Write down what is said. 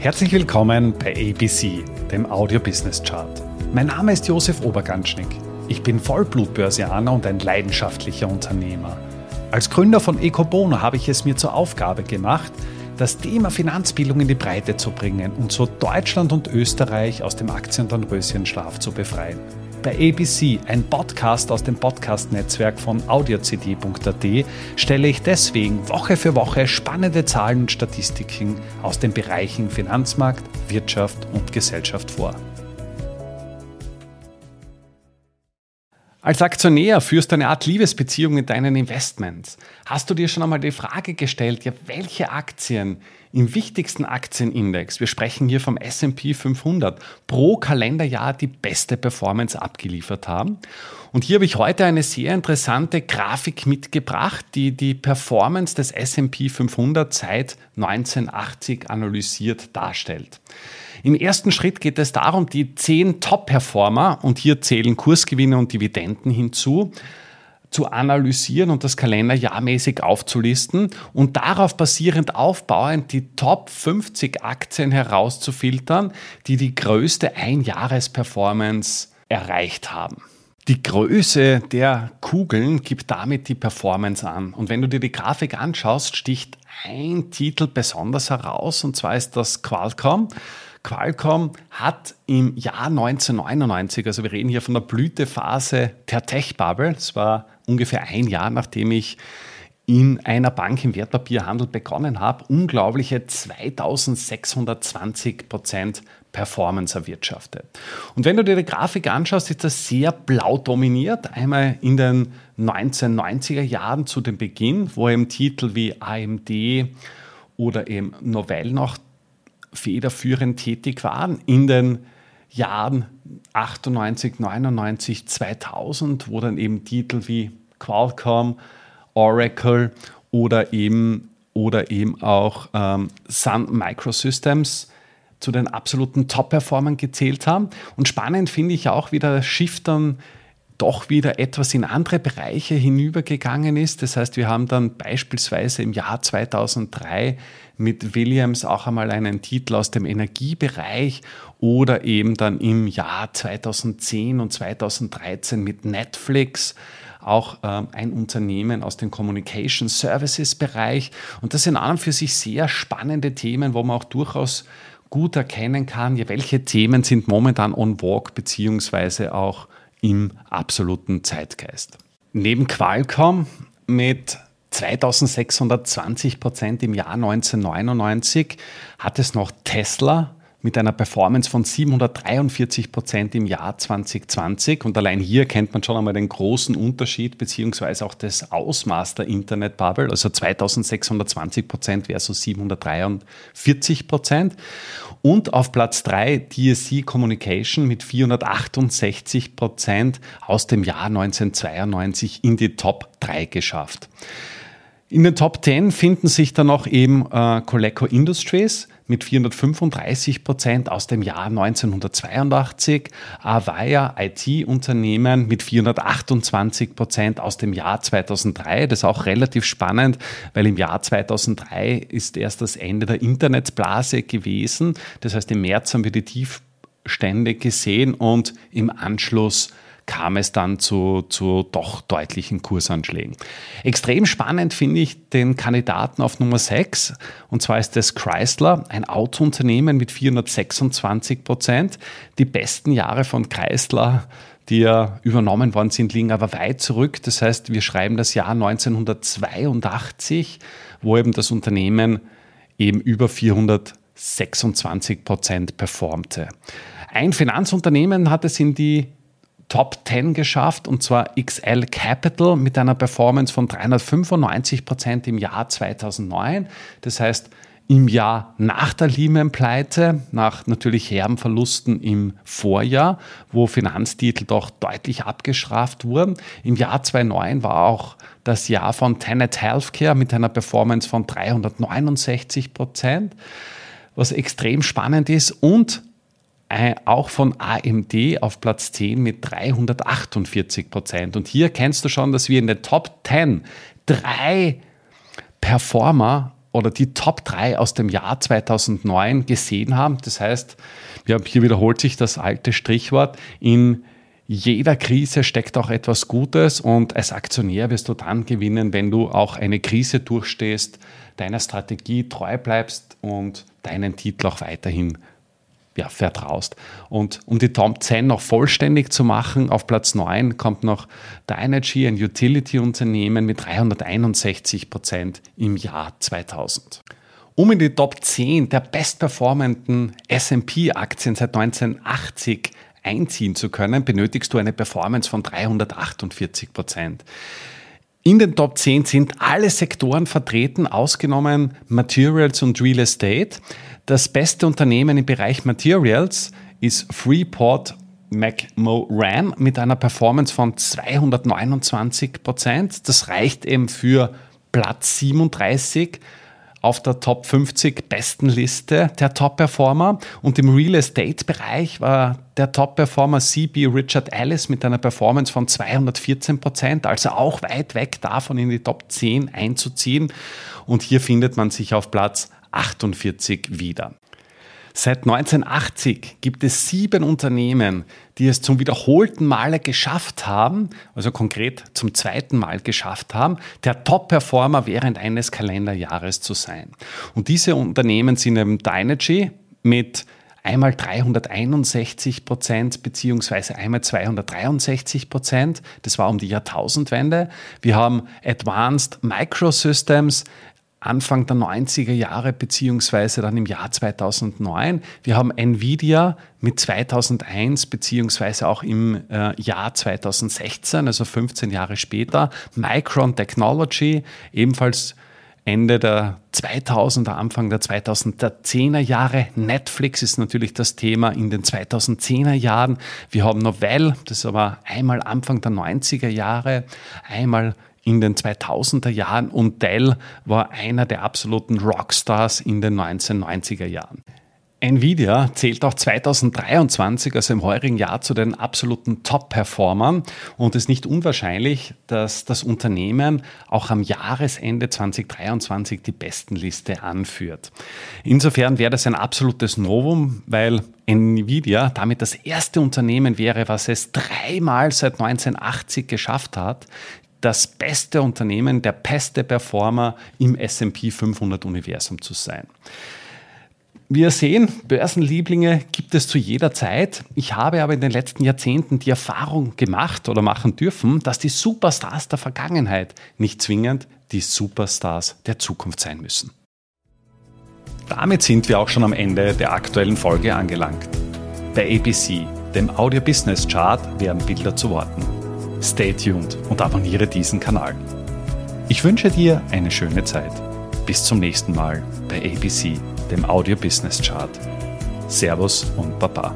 Herzlich willkommen bei ABC, dem Audio Business Chart. Mein Name ist Josef Oberganschnick. Ich bin Vollblutbörsianer und ein leidenschaftlicher Unternehmer. Als Gründer von Ecobono habe ich es mir zur Aufgabe gemacht, das Thema Finanzbildung in die Breite zu bringen und so Deutschland und Österreich aus dem Aktien- und Röschenschlaf zu befreien. Bei ABC, ein Podcast aus dem Podcast-Netzwerk von audiocd.at, stelle ich deswegen Woche für Woche spannende Zahlen und Statistiken aus den Bereichen Finanzmarkt, Wirtschaft und Gesellschaft vor. Als Aktionär führst du eine Art Liebesbeziehung mit deinen Investments. Hast du dir schon einmal die Frage gestellt, ja, welche Aktien im wichtigsten Aktienindex, wir sprechen hier vom SP 500, pro Kalenderjahr die beste Performance abgeliefert haben? Und hier habe ich heute eine sehr interessante Grafik mitgebracht, die die Performance des SP 500 seit 1980 analysiert darstellt. Im ersten Schritt geht es darum, die zehn Top-Performer, und hier zählen Kursgewinne und Dividenden hinzu, zu analysieren und das Kalenderjahrmäßig aufzulisten und darauf basierend aufbauend die Top 50 Aktien herauszufiltern, die die größte Einjahresperformance erreicht haben. Die Größe der Kugeln gibt damit die Performance an. Und wenn du dir die Grafik anschaust, sticht ein Titel besonders heraus, und zwar ist das Qualcomm. Qualcomm hat im Jahr 1999, also wir reden hier von der Blütephase der Tech-Bubble, das war ungefähr ein Jahr, nachdem ich in einer Bank im Wertpapierhandel begonnen habe, unglaubliche 2620 Prozent Performance erwirtschaftet. Und wenn du dir die Grafik anschaust, ist das sehr blau dominiert. Einmal in den 1990er Jahren zu dem Beginn, wo eben Titel wie AMD oder eben Novell noch federführend tätig waren in den Jahren 98, 99, 2000, wo dann eben Titel wie Qualcomm, Oracle oder eben, oder eben auch ähm, Sun Microsystems zu den absoluten Top-Performern gezählt haben. Und spannend finde ich auch, wie der Shift dann doch wieder etwas in andere Bereiche hinübergegangen ist. Das heißt, wir haben dann beispielsweise im Jahr 2003 mit Williams auch einmal einen Titel aus dem Energiebereich oder eben dann im Jahr 2010 und 2013 mit Netflix auch ähm, ein Unternehmen aus dem Communication Services Bereich. Und das sind an und für sich sehr spannende Themen, wo man auch durchaus gut erkennen kann, welche Themen sind momentan on walk beziehungsweise auch im absoluten Zeitgeist. Neben Qualcomm mit 2620 Prozent im Jahr 1999 hat es noch Tesla mit einer Performance von 743 Prozent im Jahr 2020. Und allein hier kennt man schon einmal den großen Unterschied beziehungsweise auch das Ausmaß der Internet-Bubble, also 2620 Prozent versus 743 Prozent. Und auf Platz 3 DSC Communication mit 468 Prozent aus dem Jahr 1992 in die Top 3 geschafft. In den Top 10 finden sich dann noch eben äh, Coleco Industries mit 435 Prozent aus dem Jahr 1982, Avaya IT-Unternehmen mit 428 Prozent aus dem Jahr 2003. Das ist auch relativ spannend, weil im Jahr 2003 ist erst das Ende der Internetblase gewesen. Das heißt, im März haben wir die Tiefstände gesehen und im Anschluss kam es dann zu, zu doch deutlichen Kursanschlägen. Extrem spannend finde ich den Kandidaten auf Nummer 6, und zwar ist das Chrysler, ein Autounternehmen mit 426 Prozent. Die besten Jahre von Chrysler die ja übernommen worden sind, liegen aber weit zurück. Das heißt, wir schreiben das Jahr 1982, wo eben das Unternehmen eben über 426 Prozent performte. Ein Finanzunternehmen hat es in die Top 10 geschafft und zwar XL Capital mit einer Performance von 395 Prozent im Jahr 2009. Das heißt, im Jahr nach der Lehman-Pleite, nach natürlich herben Verlusten im Vorjahr, wo Finanztitel doch deutlich abgestraft wurden. Im Jahr 2009 war auch das Jahr von Tenet Healthcare mit einer Performance von 369 Prozent, was extrem spannend ist und äh, auch von AMD auf Platz 10 mit 348 Prozent. Und hier kennst du schon, dass wir in den Top 10 drei Performer oder die Top 3 aus dem Jahr 2009 gesehen haben. Das heißt, ja, hier wiederholt sich das alte Strichwort, in jeder Krise steckt auch etwas Gutes und als Aktionär wirst du dann gewinnen, wenn du auch eine Krise durchstehst, deiner Strategie treu bleibst und deinen Titel auch weiterhin ja, vertraust. Und um die Top 10 noch vollständig zu machen, auf Platz 9 kommt noch der Energy, ein Utility-Unternehmen mit 361 Prozent im Jahr 2000. Um in die Top 10 der bestperformenden SP-Aktien seit 1980 einziehen zu können, benötigst du eine Performance von 348 Prozent. In den Top 10 sind alle Sektoren vertreten, ausgenommen Materials und Real Estate. Das beste Unternehmen im Bereich Materials ist Freeport McMoran mit einer Performance von 229 Prozent. Das reicht eben für Platz 37 auf der Top 50 besten Liste der Top-Performer. Und im Real Estate-Bereich war der Top-Performer CB Richard Ellis mit einer Performance von 214 Prozent, also auch weit weg davon in die Top 10 einzuziehen. Und hier findet man sich auf Platz 48 wieder. Seit 1980 gibt es sieben Unternehmen, die es zum wiederholten Male geschafft haben, also konkret zum zweiten Mal geschafft haben, der Top-Performer während eines Kalenderjahres zu sein. Und diese Unternehmen sind eben Dynegy mit einmal 361 Prozent beziehungsweise einmal 263 Prozent. Das war um die Jahrtausendwende. Wir haben Advanced Microsystems Anfang der 90er Jahre beziehungsweise dann im Jahr 2009. Wir haben Nvidia mit 2001 beziehungsweise auch im äh, Jahr 2016, also 15 Jahre später. Micron Technology ebenfalls Ende der 2000er, Anfang der 2010er Jahre. Netflix ist natürlich das Thema in den 2010er Jahren. Wir haben Novell, das ist aber einmal Anfang der 90er Jahre, einmal in den 2000er Jahren und Dell war einer der absoluten Rockstars in den 1990er Jahren. Nvidia zählt auch 2023, also im heurigen Jahr, zu den absoluten Top-Performern und es ist nicht unwahrscheinlich, dass das Unternehmen auch am Jahresende 2023 die Bestenliste anführt. Insofern wäre das ein absolutes Novum, weil Nvidia damit das erste Unternehmen wäre, was es dreimal seit 1980 geschafft hat, das beste Unternehmen, der beste Performer im SP 500 Universum zu sein. Wir sehen, Börsenlieblinge gibt es zu jeder Zeit. Ich habe aber in den letzten Jahrzehnten die Erfahrung gemacht oder machen dürfen, dass die Superstars der Vergangenheit nicht zwingend die Superstars der Zukunft sein müssen. Damit sind wir auch schon am Ende der aktuellen Folge angelangt. Bei ABC, dem Audio Business Chart, werden Bilder zu Worten. Stay tuned und abonniere diesen Kanal. Ich wünsche dir eine schöne Zeit. Bis zum nächsten Mal bei ABC, dem Audio Business Chart. Servus und Baba.